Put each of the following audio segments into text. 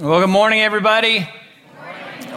Well, good morning, everybody.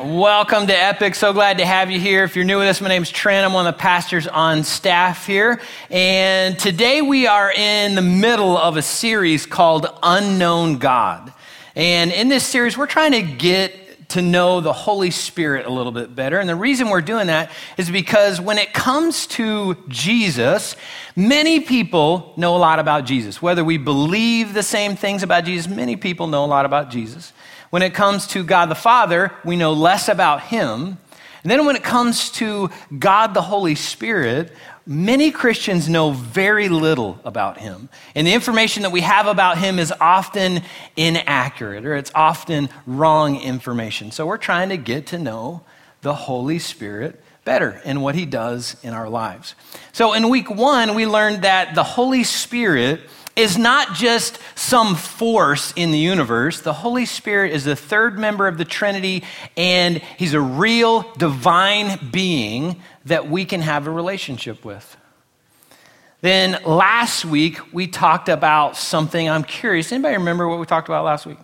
Welcome to Epic. So glad to have you here. If you're new with us, my name is Trent. I'm one of the pastors on staff here. And today we are in the middle of a series called Unknown God. And in this series, we're trying to get to know the Holy Spirit a little bit better. And the reason we're doing that is because when it comes to Jesus, many people know a lot about Jesus. Whether we believe the same things about Jesus, many people know a lot about Jesus. When it comes to God the Father, we know less about him. And then when it comes to God the Holy Spirit, many Christians know very little about him. And the information that we have about him is often inaccurate or it's often wrong information. So we're trying to get to know the Holy Spirit better and what he does in our lives. So in week one, we learned that the Holy Spirit is not just some force in the universe. The Holy Spirit is the third member of the Trinity, and he's a real divine being that we can have a relationship with. Then last week, we talked about something I'm curious. Anybody remember what we talked about last week?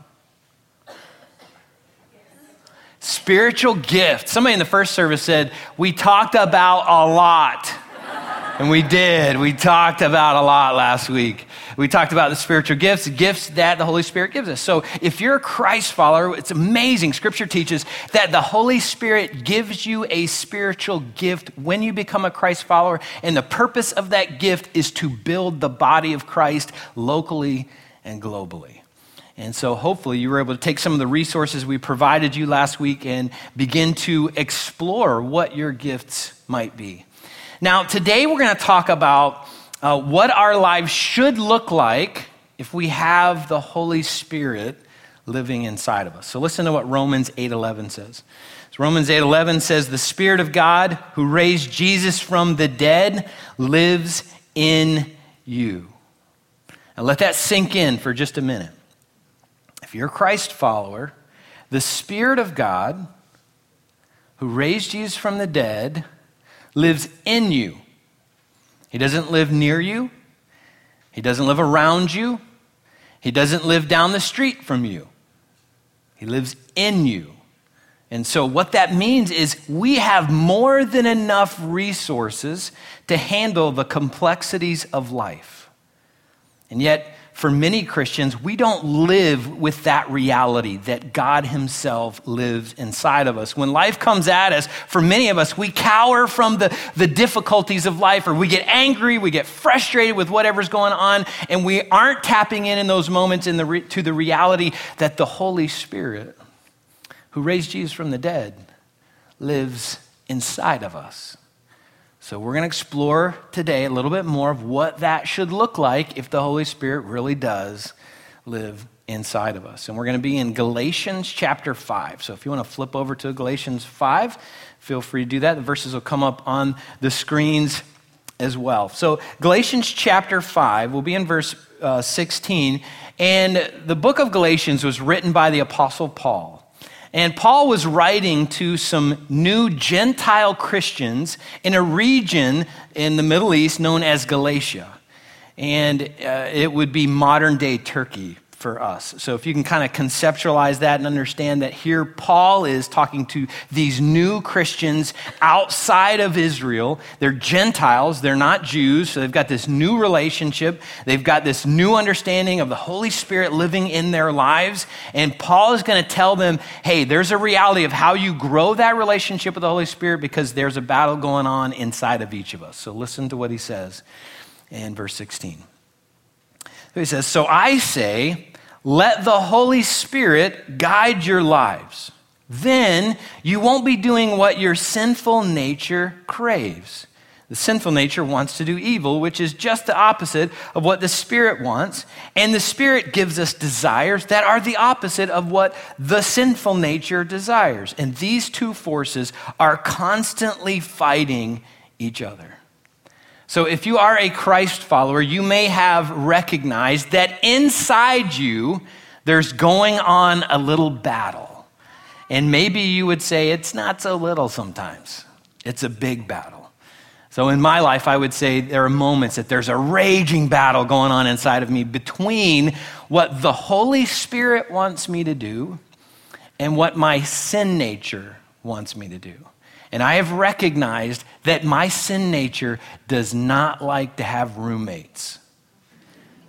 Spiritual gifts. Somebody in the first service said, We talked about a lot. And we did. We talked about a lot last week. We talked about the spiritual gifts, gifts that the Holy Spirit gives us. So if you're a Christ follower, it's amazing. Scripture teaches that the Holy Spirit gives you a spiritual gift when you become a Christ follower. And the purpose of that gift is to build the body of Christ locally and globally. And so hopefully you were able to take some of the resources we provided you last week and begin to explore what your gifts might be. Now, today we're going to talk about uh, what our lives should look like if we have the Holy Spirit living inside of us. So listen to what Romans 8:11 says. So Romans 8:11 says the spirit of God who raised Jesus from the dead lives in you. Now let that sink in for just a minute. If you're a Christ follower, the spirit of God who raised Jesus from the dead lives in you. He doesn't live near you, He doesn't live around you, He doesn't live down the street from you. He lives in you. And so, what that means is we have more than enough resources to handle the complexities of life. And yet, for many Christians, we don't live with that reality that God Himself lives inside of us. When life comes at us, for many of us, we cower from the, the difficulties of life, or we get angry, we get frustrated with whatever's going on, and we aren't tapping in in those moments in the re, to the reality that the Holy Spirit, who raised Jesus from the dead, lives inside of us. So, we're going to explore today a little bit more of what that should look like if the Holy Spirit really does live inside of us. And we're going to be in Galatians chapter 5. So, if you want to flip over to Galatians 5, feel free to do that. The verses will come up on the screens as well. So, Galatians chapter 5, we'll be in verse uh, 16. And the book of Galatians was written by the Apostle Paul. And Paul was writing to some new Gentile Christians in a region in the Middle East known as Galatia. And uh, it would be modern day Turkey for us. So if you can kind of conceptualize that and understand that here Paul is talking to these new Christians outside of Israel. They're Gentiles, they're not Jews, so they've got this new relationship. They've got this new understanding of the Holy Spirit living in their lives. And Paul is going to tell them, hey, there's a reality of how you grow that relationship with the Holy Spirit because there's a battle going on inside of each of us. So listen to what he says in verse 16. He says, So I say, let the Holy Spirit guide your lives. Then you won't be doing what your sinful nature craves. The sinful nature wants to do evil, which is just the opposite of what the Spirit wants. And the Spirit gives us desires that are the opposite of what the sinful nature desires. And these two forces are constantly fighting each other. So, if you are a Christ follower, you may have recognized that inside you there's going on a little battle. And maybe you would say it's not so little sometimes, it's a big battle. So, in my life, I would say there are moments that there's a raging battle going on inside of me between what the Holy Spirit wants me to do and what my sin nature wants me to do. And I have recognized that my sin nature does not like to have roommates,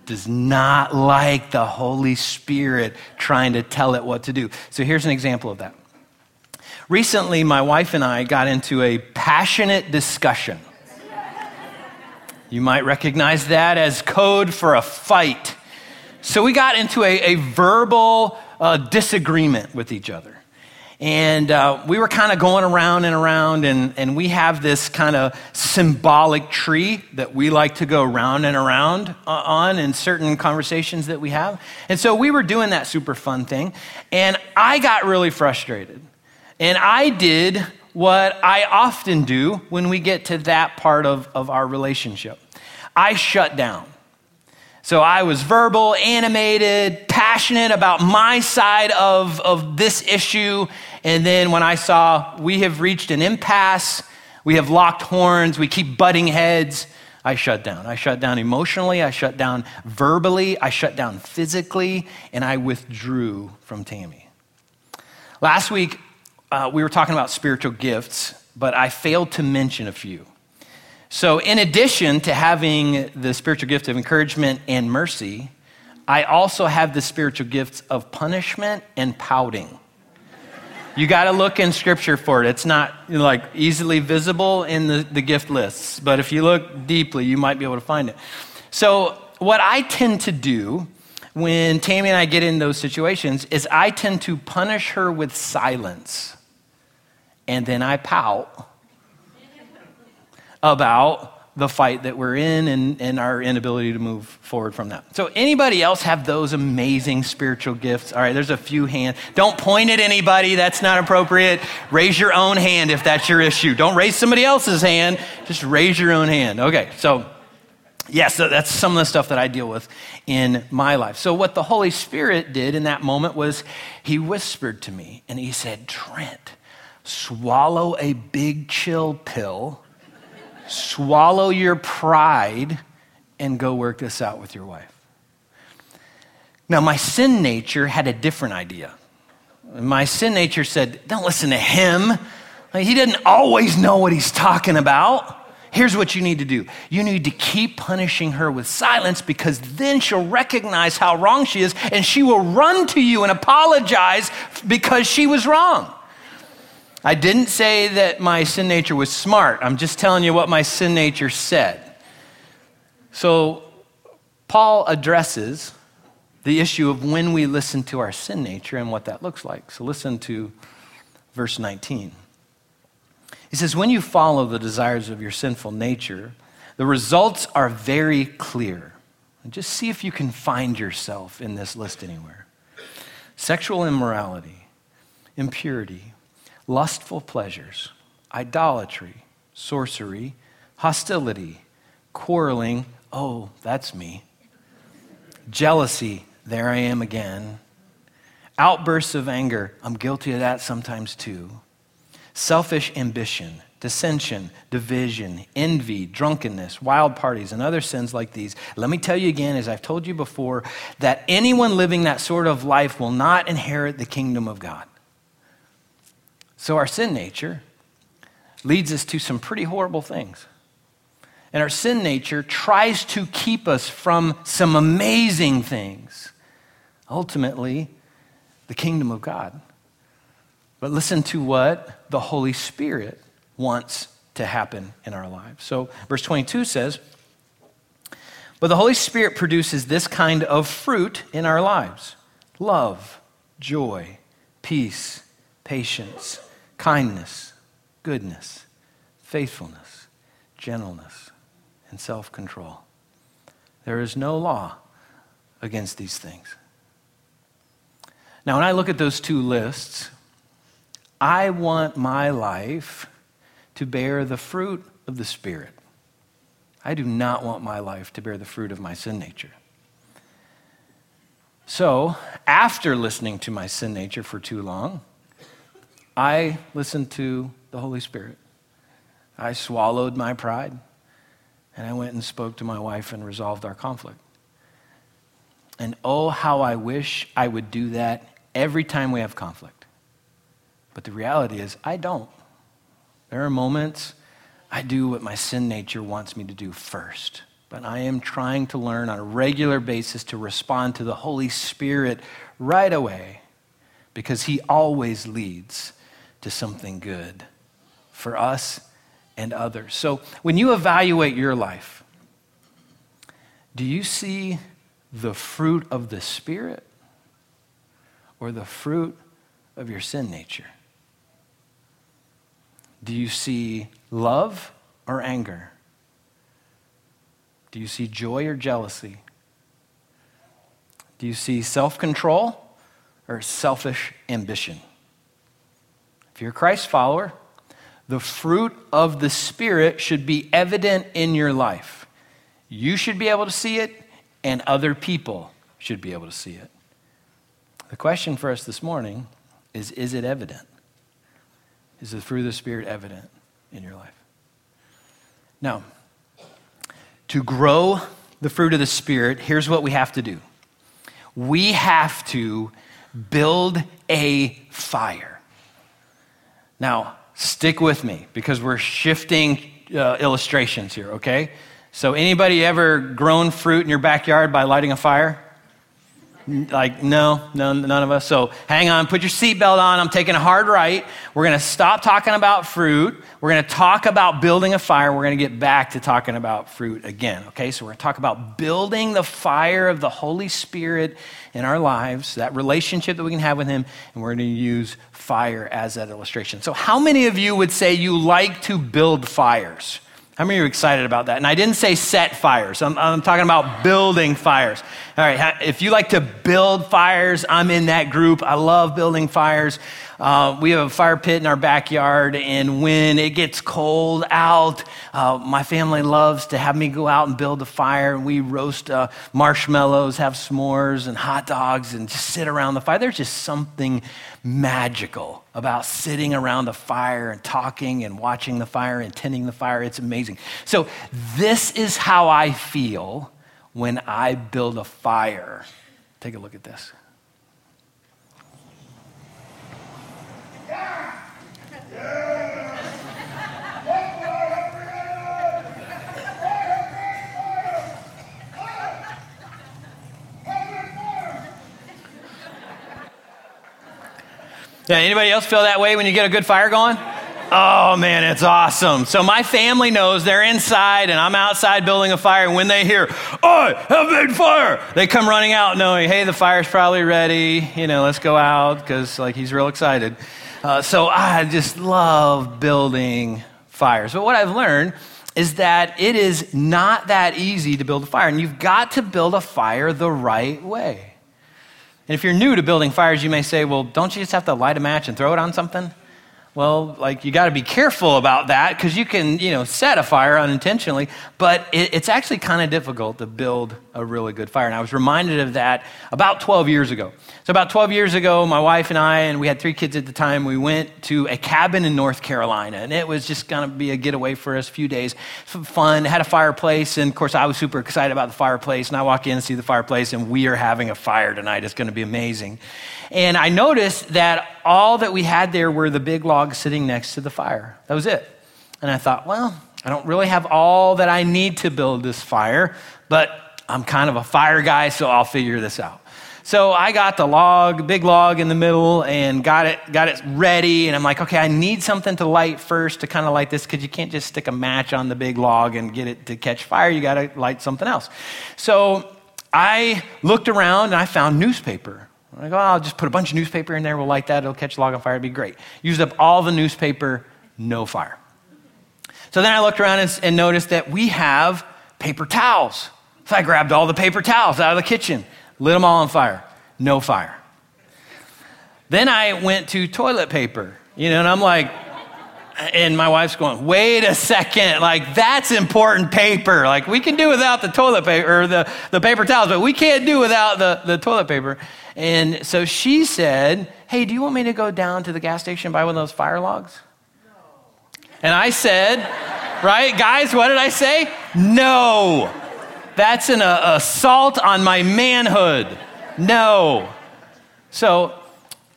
does not like the Holy Spirit trying to tell it what to do. So here's an example of that. Recently, my wife and I got into a passionate discussion. You might recognize that as code for a fight. So we got into a, a verbal uh, disagreement with each other. And uh, we were kind of going around and around, and, and we have this kind of symbolic tree that we like to go round and around uh, on in certain conversations that we have. And so we were doing that super fun thing, and I got really frustrated. And I did what I often do when we get to that part of, of our relationship I shut down. So I was verbal, animated, passionate about my side of, of this issue. And then when I saw we have reached an impasse, we have locked horns, we keep butting heads, I shut down. I shut down emotionally, I shut down verbally, I shut down physically, and I withdrew from Tammy. Last week, uh, we were talking about spiritual gifts, but I failed to mention a few. So, in addition to having the spiritual gift of encouragement and mercy, I also have the spiritual gifts of punishment and pouting. You got to look in scripture for it. It's not like easily visible in the, the gift lists, but if you look deeply, you might be able to find it. So, what I tend to do when Tammy and I get in those situations is I tend to punish her with silence, and then I pout about the fight that we're in and, and our inability to move forward from that. So, anybody else have those amazing spiritual gifts? All right, there's a few hands. Don't point at anybody, that's not appropriate. Raise your own hand if that's your issue. Don't raise somebody else's hand, just raise your own hand. Okay, so yes, that's some of the stuff that I deal with in my life. So, what the Holy Spirit did in that moment was He whispered to me and He said, Trent, swallow a big chill pill swallow your pride and go work this out with your wife. Now, my sin nature had a different idea. My sin nature said, Don't listen to him. He doesn't always know what he's talking about. Here's what you need to do you need to keep punishing her with silence because then she'll recognize how wrong she is and she will run to you and apologize because she was wrong. I didn't say that my sin nature was smart. I'm just telling you what my sin nature said. So, Paul addresses the issue of when we listen to our sin nature and what that looks like. So, listen to verse 19. He says, When you follow the desires of your sinful nature, the results are very clear. Just see if you can find yourself in this list anywhere sexual immorality, impurity lustful pleasures, idolatry, sorcery, hostility, quarreling. Oh, that's me. Jealousy. There I am again. Outbursts of anger. I'm guilty of that sometimes too. Selfish ambition, dissension, division, envy, drunkenness, wild parties, and other sins like these. Let me tell you again, as I've told you before, that anyone living that sort of life will not inherit the kingdom of God. So, our sin nature leads us to some pretty horrible things. And our sin nature tries to keep us from some amazing things. Ultimately, the kingdom of God. But listen to what the Holy Spirit wants to happen in our lives. So, verse 22 says, But the Holy Spirit produces this kind of fruit in our lives love, joy, peace, patience kindness, goodness, faithfulness, gentleness, and self control. There is no law against these things. Now, when I look at those two lists, I want my life to bear the fruit of the Spirit. I do not want my life to bear the fruit of my sin nature. So, after listening to my sin nature for too long, I listened to the Holy Spirit. I swallowed my pride and I went and spoke to my wife and resolved our conflict. And oh, how I wish I would do that every time we have conflict. But the reality is, I don't. There are moments I do what my sin nature wants me to do first. But I am trying to learn on a regular basis to respond to the Holy Spirit right away because He always leads to something good for us and others. So when you evaluate your life, do you see the fruit of the Spirit or the fruit of your sin nature? Do you see love or anger? Do you see joy or jealousy? Do you see self control or selfish ambition? If you're a Christ follower, the fruit of the Spirit should be evident in your life. You should be able to see it, and other people should be able to see it. The question for us this morning is Is it evident? Is the fruit of the Spirit evident in your life? Now, to grow the fruit of the Spirit, here's what we have to do we have to build a fire. Now, stick with me because we're shifting uh, illustrations here, okay? So, anybody ever grown fruit in your backyard by lighting a fire? Like, no, no, none of us. So hang on, put your seatbelt on. I'm taking a hard right. We're going to stop talking about fruit. We're going to talk about building a fire. We're going to get back to talking about fruit again. Okay, so we're going to talk about building the fire of the Holy Spirit in our lives, that relationship that we can have with Him, and we're going to use fire as that illustration. So, how many of you would say you like to build fires? How many are excited about that? And I didn't say set fires, I'm, I'm, talking about building fires. All right, if you like to build fires, I'm in that group. I love building fires. Uh, we have a fire pit in our backyard, and when it gets cold out, uh, my family loves to have me go out and build a fire. And we roast uh, marshmallows, have s'mores and hot dogs, and just sit around the fire. There's just something magical about sitting around the fire and talking and watching the fire and tending the fire. It's amazing. So, this is how I feel when I build a fire. Take a look at this. Yeah, anybody else feel that way when you get a good fire going? Oh man, it's awesome. So my family knows they're inside and I'm outside building a fire. And when they hear, I have made fire, they come running out knowing, hey, the fire's probably ready. You know, let's go out because like he's real excited. Uh, so I just love building fires. But what I've learned is that it is not that easy to build a fire. And you've got to build a fire the right way. And if you're new to building fires, you may say, well, don't you just have to light a match and throw it on something? Well, like you got to be careful about that because you can, you know, set a fire unintentionally, but it, it's actually kind of difficult to build a really good fire. And I was reminded of that about 12 years ago. So, about 12 years ago, my wife and I, and we had three kids at the time, we went to a cabin in North Carolina. And it was just going to be a getaway for us, a few days. Fun, had a fireplace. And of course, I was super excited about the fireplace. And I walk in and see the fireplace, and we are having a fire tonight. It's going to be amazing. And I noticed that all that we had there were the big logs sitting next to the fire. That was it. And I thought, well, I don't really have all that I need to build this fire, but I'm kind of a fire guy, so I'll figure this out. So I got the log, big log in the middle, and got it, got it ready. And I'm like, okay, I need something to light first to kind of light this because you can't just stick a match on the big log and get it to catch fire. You got to light something else. So I looked around and I found newspaper. I go, oh, I'll just put a bunch of newspaper in there. We'll light that. It'll catch the log on fire. It'd be great. Used up all the newspaper, no fire. So then I looked around and, and noticed that we have paper towels. So I grabbed all the paper towels out of the kitchen, lit them all on fire. No fire. Then I went to toilet paper, you know, and I'm like, and my wife's going, wait a second, like that's important paper. Like we can do without the toilet paper or the, the paper towels, but we can't do without the, the toilet paper. And so she said, Hey, do you want me to go down to the gas station and buy one of those fire logs? No. And I said, Right, guys, what did I say? No. That's an uh, assault on my manhood. No. So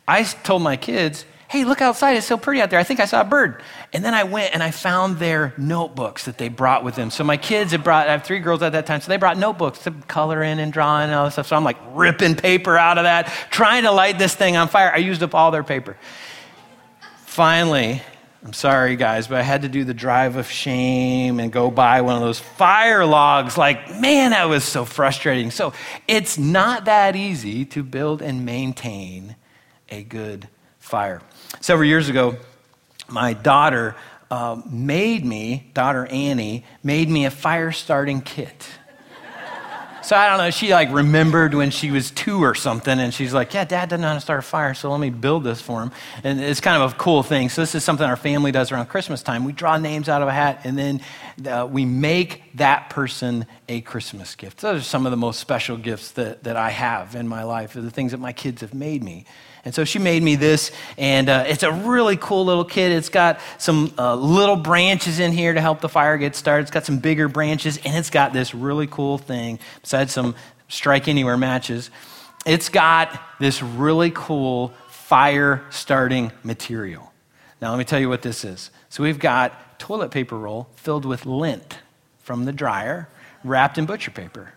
I told my kids, hey, look outside. It's so pretty out there. I think I saw a bird. And then I went and I found their notebooks that they brought with them. So my kids had brought, I have three girls at that time, so they brought notebooks to color in and draw and all this stuff. So I'm like ripping paper out of that, trying to light this thing on fire. I used up all their paper. Finally, I'm sorry, guys, but I had to do the drive of shame and go buy one of those fire logs. Like, man, that was so frustrating. So, it's not that easy to build and maintain a good fire. Several years ago, my daughter uh, made me, daughter Annie, made me a fire starting kit. So I don't know, she like remembered when she was two or something, and she's like, Yeah, dad doesn't know how to start a fire, so let me build this for him. And it's kind of a cool thing. So this is something our family does around Christmas time. We draw names out of a hat, and then uh, we make that person a Christmas gift. Those are some of the most special gifts that, that I have in my life, are the things that my kids have made me. And so she made me this, and uh, it's a really cool little kit. It's got some uh, little branches in here to help the fire get started. It's got some bigger branches, and it's got this really cool thing, besides some strike anywhere matches. It's got this really cool fire starting material. Now, let me tell you what this is. So, we've got toilet paper roll filled with lint from the dryer, wrapped in butcher paper.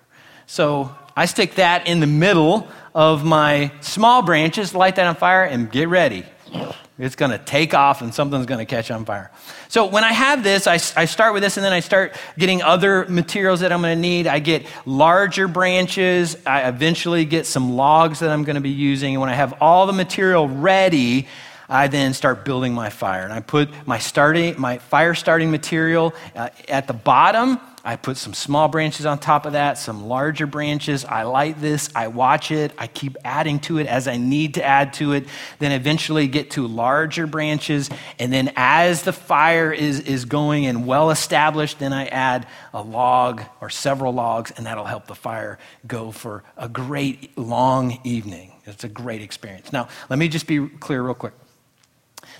So, I stick that in the middle of my small branches, light that on fire, and get ready. It's going to take off and something's going to catch on fire. So when I have this, I, I start with this and then I start getting other materials that I'm going to need. I get larger branches. I eventually get some logs that I'm going to be using. And when I have all the material ready, I then start building my fire. And I put my starting, my fire starting material uh, at the bottom I put some small branches on top of that, some larger branches. I light this, I watch it, I keep adding to it as I need to add to it, then eventually get to larger branches. And then as the fire is, is going and well established, then I add a log or several logs, and that'll help the fire go for a great long evening. It's a great experience. Now, let me just be clear real quick.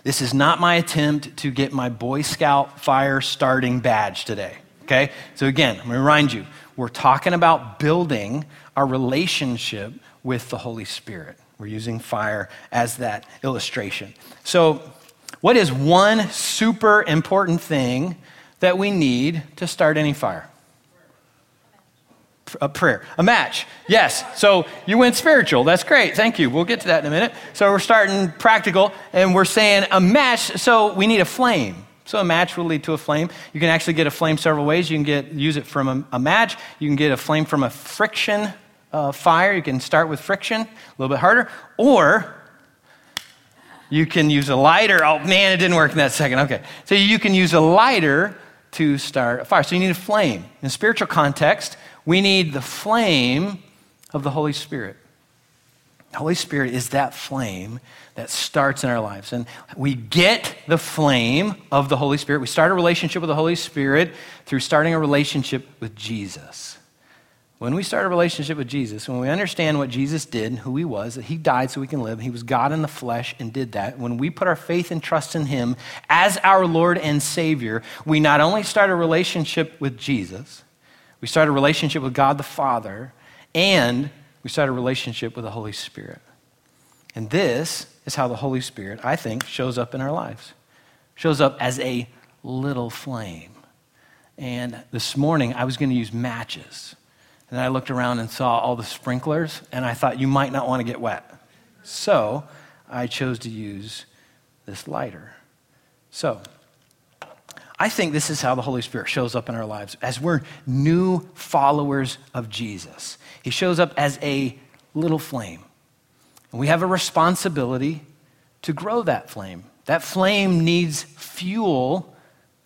This is not my attempt to get my Boy Scout fire starting badge today. Okay? So again, I'm going to remind you, we're talking about building our relationship with the Holy Spirit. We're using fire as that illustration. So, what is one super important thing that we need to start any fire? A prayer, a match. Yes. So you went spiritual. That's great. Thank you. We'll get to that in a minute. So we're starting practical and we're saying a match. So we need a flame. So a match will lead to a flame. You can actually get a flame several ways. You can get use it from a, a match. You can get a flame from a friction uh, fire. You can start with friction, a little bit harder, or you can use a lighter. Oh man, it didn't work in that second. Okay, so you can use a lighter to start a fire. So you need a flame. In spiritual context, we need the flame of the Holy Spirit. The Holy Spirit is that flame that starts in our lives. And we get the flame of the Holy Spirit. We start a relationship with the Holy Spirit through starting a relationship with Jesus. When we start a relationship with Jesus, when we understand what Jesus did and who he was, that he died so we can live, he was God in the flesh and did that, when we put our faith and trust in him as our Lord and Savior, we not only start a relationship with Jesus, we start a relationship with God the Father, and we start a relationship with the Holy Spirit. And this is how the Holy Spirit, I think, shows up in our lives. Shows up as a little flame. And this morning, I was going to use matches. And I looked around and saw all the sprinklers, and I thought you might not want to get wet. So I chose to use this lighter. So I think this is how the Holy Spirit shows up in our lives as we're new followers of Jesus. He shows up as a little flame. And we have a responsibility to grow that flame. That flame needs fuel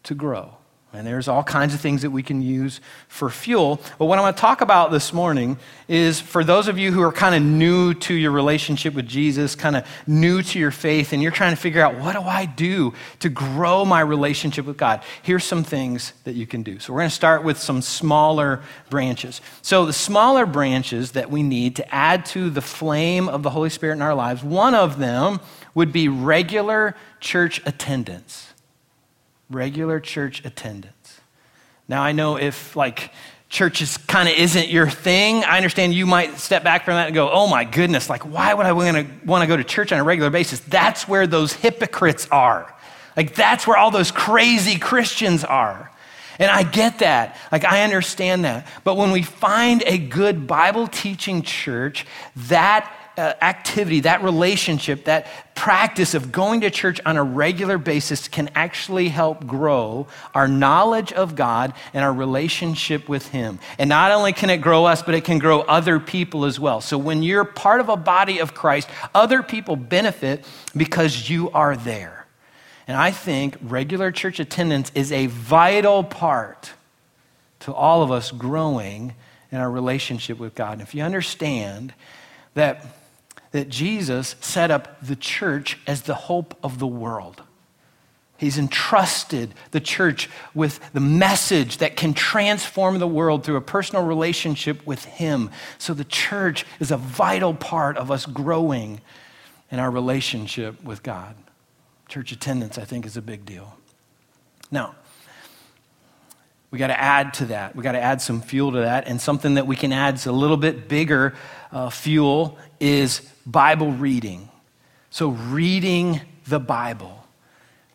to grow. And there's all kinds of things that we can use for fuel. But what I want to talk about this morning is for those of you who are kind of new to your relationship with Jesus, kind of new to your faith, and you're trying to figure out what do I do to grow my relationship with God? Here's some things that you can do. So we're going to start with some smaller branches. So the smaller branches that we need to add to the flame of the Holy Spirit in our lives, one of them would be regular church attendance regular church attendance. Now, I know if, like, church is kind of isn't your thing, I understand you might step back from that and go, oh my goodness, like why would I want to go to church on a regular basis? That's where those hypocrites are. Like that's where all those crazy Christians are. And I get that. Like, I understand that. But when we find a good Bible teaching church, that uh, activity, that relationship, that practice of going to church on a regular basis can actually help grow our knowledge of God and our relationship with Him. And not only can it grow us, but it can grow other people as well. So when you're part of a body of Christ, other people benefit because you are there. And I think regular church attendance is a vital part to all of us growing in our relationship with God. And if you understand that, that Jesus set up the church as the hope of the world, He's entrusted the church with the message that can transform the world through a personal relationship with Him. So the church is a vital part of us growing in our relationship with God. Church attendance, I think, is a big deal. Now, we got to add to that. We got to add some fuel to that. And something that we can add is a little bit bigger uh, fuel is Bible reading. So, reading the Bible.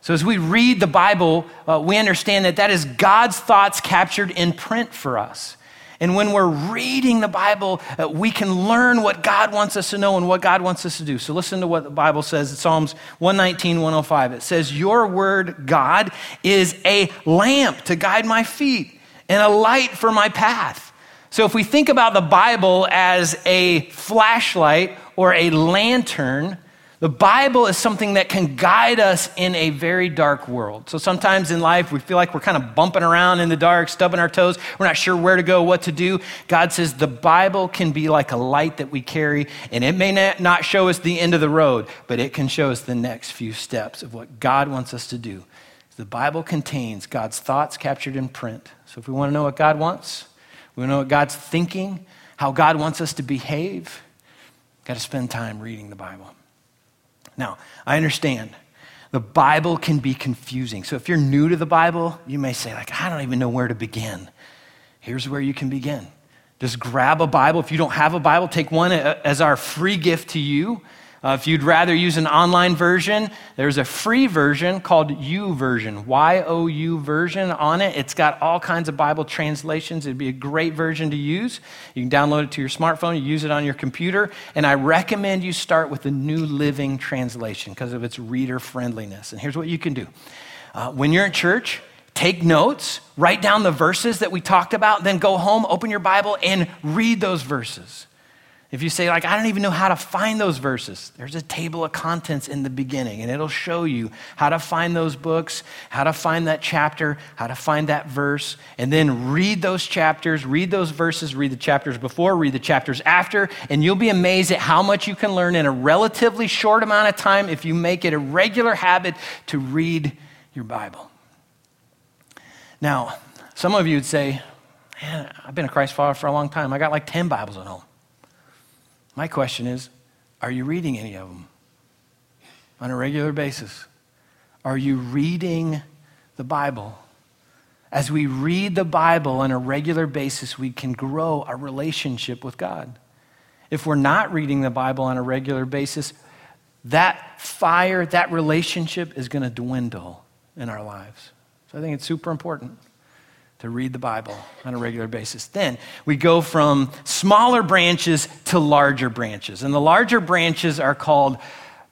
So, as we read the Bible, uh, we understand that that is God's thoughts captured in print for us. And when we're reading the Bible, uh, we can learn what God wants us to know and what God wants us to do. So listen to what the Bible says in Psalms 119, 105. It says, Your word, God, is a lamp to guide my feet and a light for my path. So if we think about the Bible as a flashlight or a lantern, the Bible is something that can guide us in a very dark world. So sometimes in life, we feel like we're kind of bumping around in the dark, stubbing our toes. We're not sure where to go, what to do. God says the Bible can be like a light that we carry, and it may not show us the end of the road, but it can show us the next few steps of what God wants us to do. The Bible contains God's thoughts captured in print. So if we want to know what God wants, we want to know what God's thinking, how God wants us to behave, got to spend time reading the Bible. Now, I understand the Bible can be confusing. So if you're new to the Bible, you may say, like, I don't even know where to begin. Here's where you can begin. Just grab a Bible. If you don't have a Bible, take one as our free gift to you. Uh, if you'd rather use an online version, there's a free version called U YouVersion, Y O U version on it. It's got all kinds of Bible translations. It'd be a great version to use. You can download it to your smartphone, you use it on your computer, and I recommend you start with the New Living Translation because of its reader friendliness. And here's what you can do uh, when you're in church, take notes, write down the verses that we talked about, then go home, open your Bible, and read those verses. If you say, like, I don't even know how to find those verses, there's a table of contents in the beginning, and it'll show you how to find those books, how to find that chapter, how to find that verse, and then read those chapters, read those verses, read the chapters before, read the chapters after, and you'll be amazed at how much you can learn in a relatively short amount of time if you make it a regular habit to read your Bible. Now, some of you would say, Man, I've been a Christ follower for a long time. I got like 10 Bibles at home. My question is are you reading any of them on a regular basis? Are you reading the Bible? As we read the Bible on a regular basis, we can grow our relationship with God. If we're not reading the Bible on a regular basis, that fire, that relationship is going to dwindle in our lives. So I think it's super important to read the Bible on a regular basis. Then we go from smaller branches to larger branches. And the larger branches are called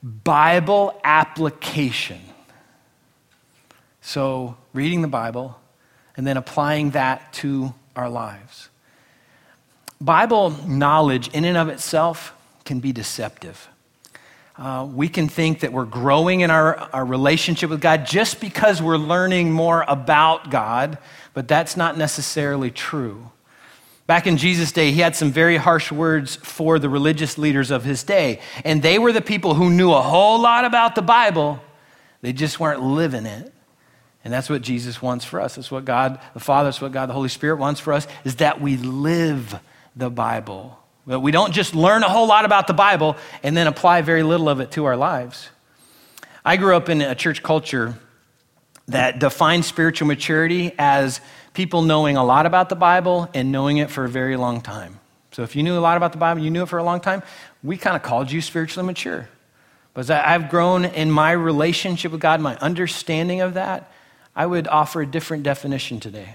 Bible application. So, reading the Bible and then applying that to our lives. Bible knowledge, in and of itself, can be deceptive. Uh, we can think that we're growing in our, our relationship with God just because we're learning more about God but that's not necessarily true. Back in Jesus' day, he had some very harsh words for the religious leaders of his day. And they were the people who knew a whole lot about the Bible, they just weren't living it. And that's what Jesus wants for us. That's what God the Father, that's what God the Holy Spirit wants for us, is that we live the Bible. That we don't just learn a whole lot about the Bible and then apply very little of it to our lives. I grew up in a church culture that define spiritual maturity as people knowing a lot about the Bible and knowing it for a very long time. So if you knew a lot about the Bible, you knew it for a long time, we kind of called you spiritually mature. But as I've grown in my relationship with God, my understanding of that, I would offer a different definition today.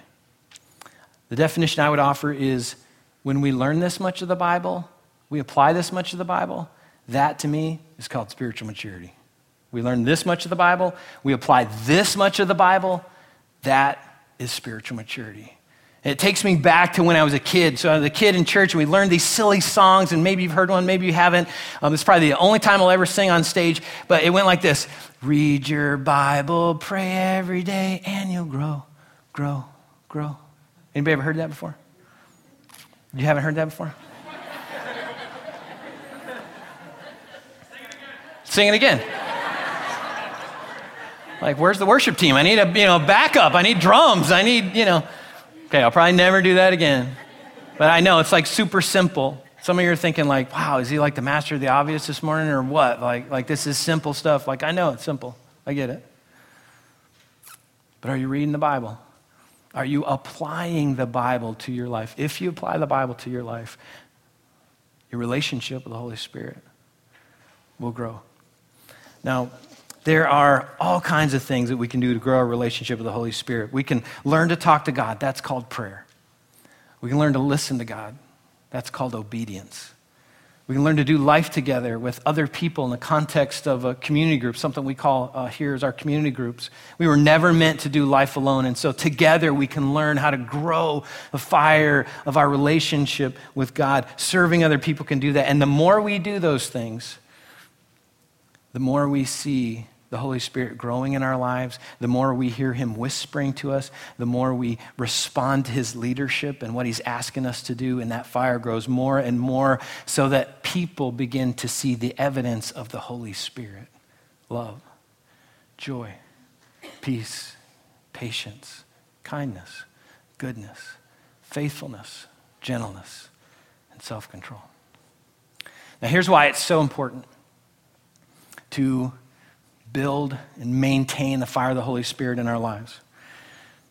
The definition I would offer is when we learn this much of the Bible, we apply this much of the Bible, that to me is called spiritual maturity. We learn this much of the Bible, we apply this much of the Bible, that is spiritual maturity. It takes me back to when I was a kid. So I was a kid in church, and we learned these silly songs, and maybe you've heard one, maybe you haven't. Um, it's probably the only time I'll ever sing on stage, but it went like this Read your Bible, pray every day, and you'll grow, grow, grow. Anybody ever heard that before? You haven't heard that before? Sing it again. Like, where's the worship team? I need a you know backup. I need drums. I need you know. Okay, I'll probably never do that again. But I know it's like super simple. Some of you are thinking like, wow, is he like the master of the obvious this morning or what? Like, like this is simple stuff. Like, I know it's simple. I get it. But are you reading the Bible? Are you applying the Bible to your life? If you apply the Bible to your life, your relationship with the Holy Spirit will grow. Now, there are all kinds of things that we can do to grow our relationship with the Holy Spirit. We can learn to talk to God. That's called prayer. We can learn to listen to God. That's called obedience. We can learn to do life together with other people in the context of a community group, something we call uh, here as our community groups. We were never meant to do life alone, and so together we can learn how to grow the fire of our relationship with God. Serving other people can do that. And the more we do those things, the more we see the Holy Spirit growing in our lives, the more we hear Him whispering to us, the more we respond to His leadership and what He's asking us to do, and that fire grows more and more so that people begin to see the evidence of the Holy Spirit love, joy, peace, patience, kindness, goodness, faithfulness, gentleness, and self control. Now, here's why it's so important to build and maintain the fire of the Holy Spirit in our lives.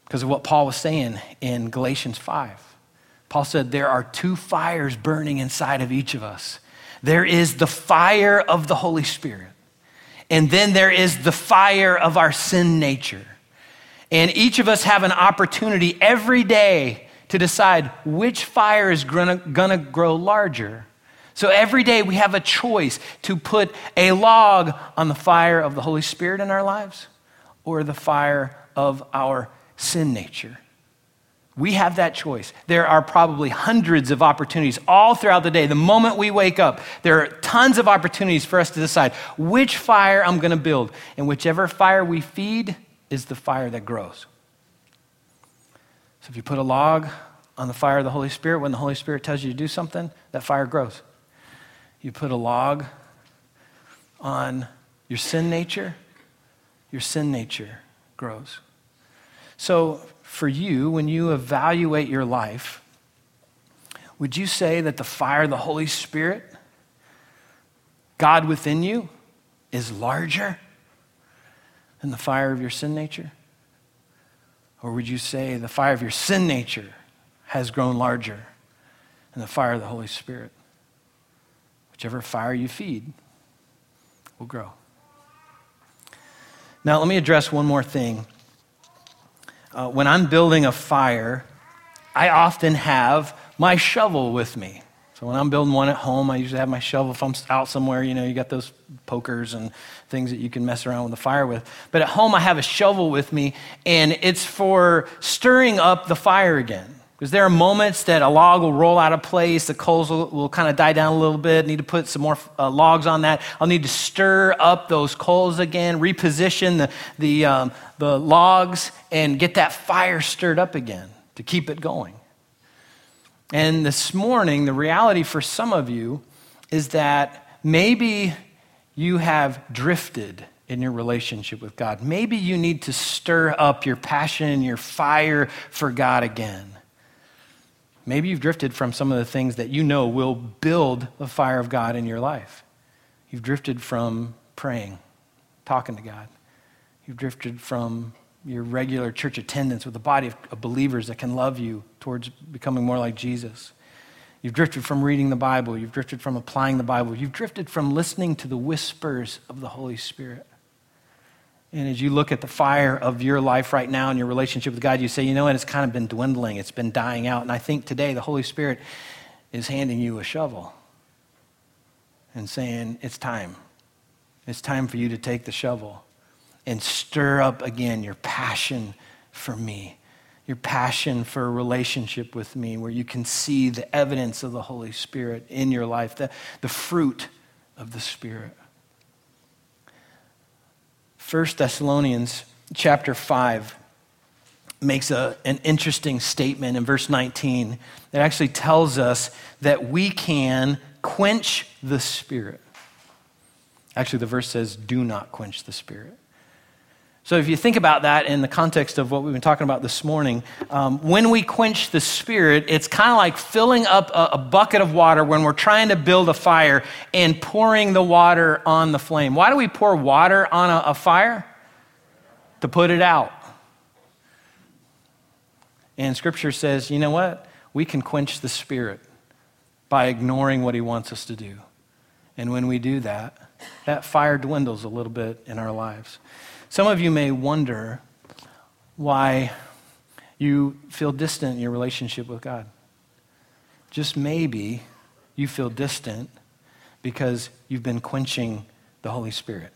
Because of what Paul was saying in Galatians 5. Paul said, There are two fires burning inside of each of us. There is the fire of the Holy Spirit, and then there is the fire of our sin nature. And each of us have an opportunity every day to decide which fire is gonna, gonna grow larger so every day we have a choice to put a log on the fire of the Holy Spirit in our lives or the fire of our sin nature. We have that choice. There are probably hundreds of opportunities all throughout the day. The moment we wake up, there are tons of opportunities for us to decide which fire I'm going to build. And whichever fire we feed is the fire that grows. So if you put a log on the fire of the Holy Spirit, when the Holy Spirit tells you to do something, that fire grows. You put a log on your sin nature, your sin nature grows. So, for you, when you evaluate your life, would you say that the fire of the Holy Spirit, God within you, is larger than the fire of your sin nature? Or would you say the fire of your sin nature has grown larger than the fire of the Holy Spirit? Whichever fire you feed will grow. Now, let me address one more thing. Uh, when I'm building a fire, I often have my shovel with me. So when I'm building one at home, I usually have my shovel. If I'm out somewhere, you know, you got those pokers and things that you can mess around with the fire with. But at home, I have a shovel with me, and it's for stirring up the fire again. Because there are moments that a log will roll out of place, the coals will, will kind of die down a little bit, need to put some more uh, logs on that. I'll need to stir up those coals again, reposition the, the, um, the logs, and get that fire stirred up again to keep it going. And this morning, the reality for some of you is that maybe you have drifted in your relationship with God. Maybe you need to stir up your passion and your fire for God again. Maybe you've drifted from some of the things that you know will build the fire of God in your life. You've drifted from praying, talking to God. You've drifted from your regular church attendance with a body of, believers that can love you towards becoming more like Jesus. You've drifted from reading the Bible. You've drifted from applying the Bible. You've drifted from listening to the whispers of the Holy Spirit. And as you look at the fire of your life right now and your relationship with God, you say, you know what, it's kind of been dwindling, it's been dying out. And I think today the Holy Spirit is handing you a shovel and saying, it's time. It's time for you to take the shovel and stir up again your passion for me, your passion for a relationship with me, where you can see the evidence of the Holy Spirit in your life, the, the fruit of the Spirit. 1 Thessalonians chapter 5 makes a, an interesting statement in verse 19 that actually tells us that we can quench the Spirit. Actually, the verse says, do not quench the Spirit. So, if you think about that in the context of what we've been talking about this morning, um, when we quench the spirit, it's kind of like filling up a, a, bucket of water when we're trying to build a fire and pouring the water on the flame. Why do we pour water on a, a fire? To put it out. And scripture says, you know what? We can quench the spirit by ignoring what he wants us to do. And when we do that, that fire dwindles a little bit in our lives. Some of you may wonder why you feel distant in your relationship with God. Just maybe you feel distant because you've been quenching the Holy Spirit.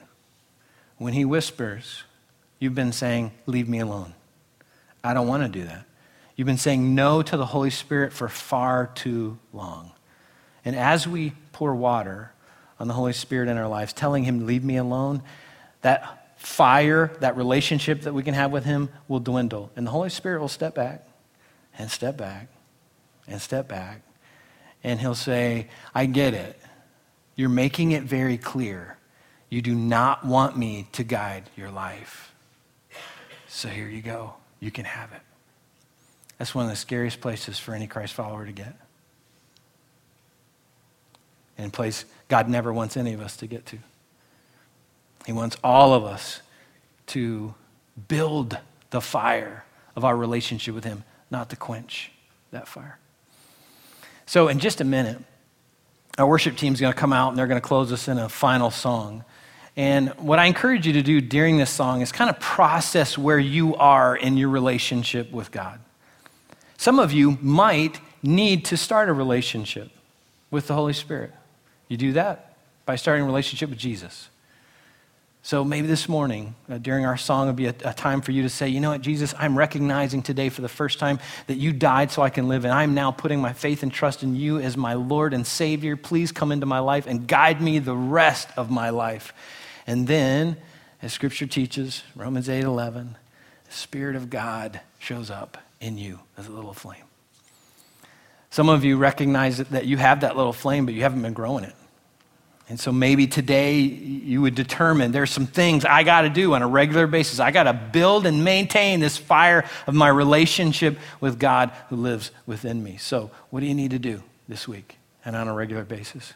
When He whispers, you've been saying, Leave me alone. I don't want to do that. You've been saying no to the Holy Spirit for far too long. And as we pour water on the Holy Spirit in our lives, telling Him, Leave me alone, that fire, that relationship that we can have with Him will dwindle. And the Holy Spirit will step back and step back and step back. And He'll say, I get it. You're making it very clear. You do not want me to guide your life. So here you go. You can have it. That's one of the scariest places for any Christ follower to get. And a place God never wants any of us to get to. He wants all of us to build the fire of our relationship with Him, not to quench that fire. So, in just a minute, our worship team is going to come out and they're going to close us in a final song. And what I encourage you to do during this song is kind of process where you are in your relationship with God. Some of you might need to start a relationship with the Holy Spirit. You do that by starting a relationship with Jesus. So maybe this morning, uh, during our song, would be a, a, time for you to say, you know what, Jesus, I'm recognizing today for the first time that you died so I can live, and I'm now putting my faith and trust in you as my Lord and Savior. Please come into my life and guide me the rest of my life. And then, as Scripture teaches, Romans 8 11, the Spirit of God shows up in you as a little flame. Some of you recognize that you have that little flame, but you haven't been growing it. And so maybe today you would determine there's some things I got to do on a regular basis. I got to build and maintain this fire of my relationship with God who lives within me. So, what do you need to do this week and on a regular basis?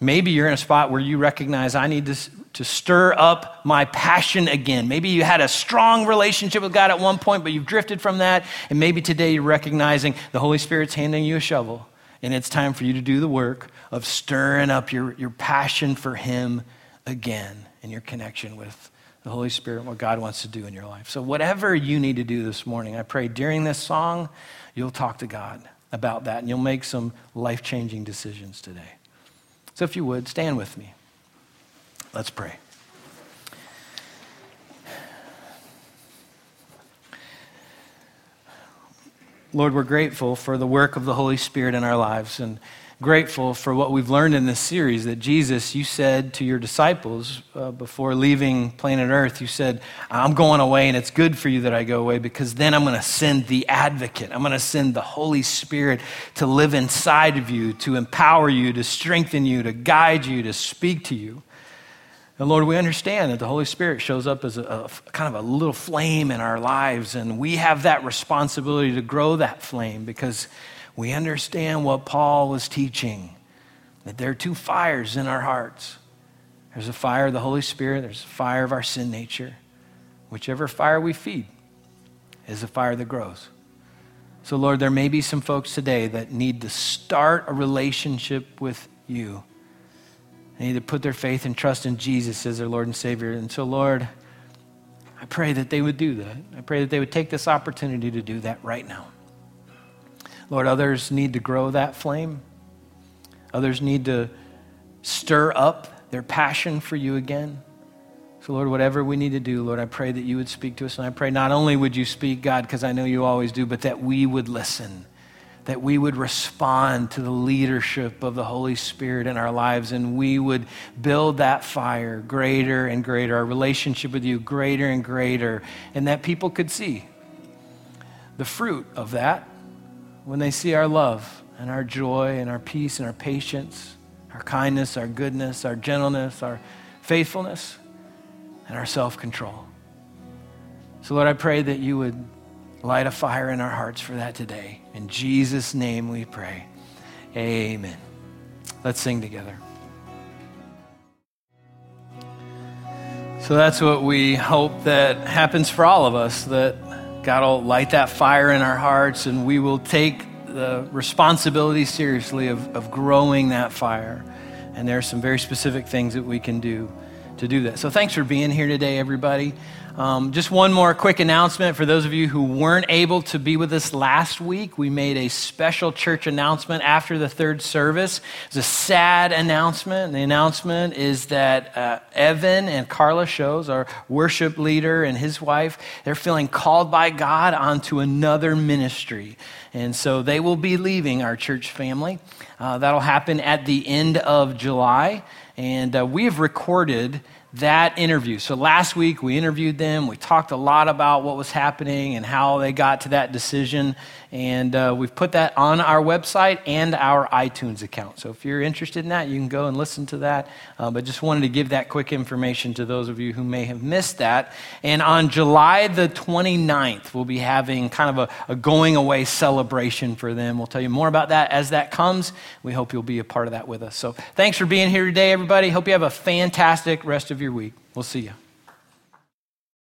Maybe you're in a spot where you recognize I need to, to stir up my passion again. Maybe you had a strong relationship with God at one point, but you've drifted from that. And maybe today you're recognizing the Holy Spirit's handing you a shovel and it's time for you to do the work of stirring up your, your passion for Him again and your connection with the Holy Spirit, what God wants to do in your life. So, whatever you need to do this morning, I pray during this song, you'll talk to God about that and you'll make some life changing decisions today. So, if you would, stand with me. Let's pray. Lord, we're grateful for the work of the Holy Spirit in our lives and grateful for what we've learned in this series that Jesus, you said to your disciples uh, before leaving planet Earth, you said, I'm going away and it's good for you that I go away because then I'm going to send the advocate. I'm going to send the Holy Spirit to live inside of you, to empower you, to strengthen you, to guide you, to speak to you. And Lord, we understand that the Holy Spirit shows up as a, a, kind of a little flame in our lives, and we have that responsibility to grow that flame because we understand what Paul was teaching that there are two fires in our hearts there's a fire of the Holy Spirit, there's a fire of our sin nature. Whichever fire we feed is a fire that grows. So, Lord, there may be some folks today that need to start a relationship with you. They need to put their faith and trust in Jesus as their Lord and Savior. And so, Lord, I pray that they would do that. I pray that they would take this opportunity to do that right now. Lord, others need to grow that flame. Others need to stir up their passion for you again. So, Lord, whatever we need to do, Lord, I pray that you would speak to us. And I pray not only would you speak, God, because I know you always do, but that we would listen, that we would respond to the leadership of the Holy Spirit in our lives, and we would build that fire greater and greater, our relationship with you greater and greater, and that people could see the fruit of that when they see our love and our joy and our peace and our patience, our kindness, our goodness, our gentleness, our faithfulness and our self control. So, Lord, I pray that you would light a fire in our hearts for that today. In Jesus' name we pray. Amen. Let's sing together. So that's what we hope that happens for all of us that God will light that fire in our hearts and we will take the responsibility seriously of, of growing that fire. And there are some very specific things that we can do to do that. So thanks for being here today, everybody. Um, just one more quick announcement for those of you who weren't able to be with us last week. We made a special church announcement after the third service. It's a sad announcement. The announcement is that uh, Evan and Carla Shows, our worship leader and his wife, they're feeling called by God onto another ministry. And so they will be leaving our church family. Uh, that'll happen at the end of July. And uh, we have recorded that interview. So last week we interviewed them. We talked a lot about what was happening and how they got to that decision. And uh, we've put that on our website and our iTunes account. So if you're interested in that, you can go and listen to that. Uh, but just wanted to give that quick information to those of you who may have missed that. And on July the 29th, we'll be having kind of a, a going away celebration for them. We'll tell you more about that as that comes. We hope you'll be a part of that with us. So thanks for being here today, everybody. Hope you have a fantastic rest of your week. We'll see you.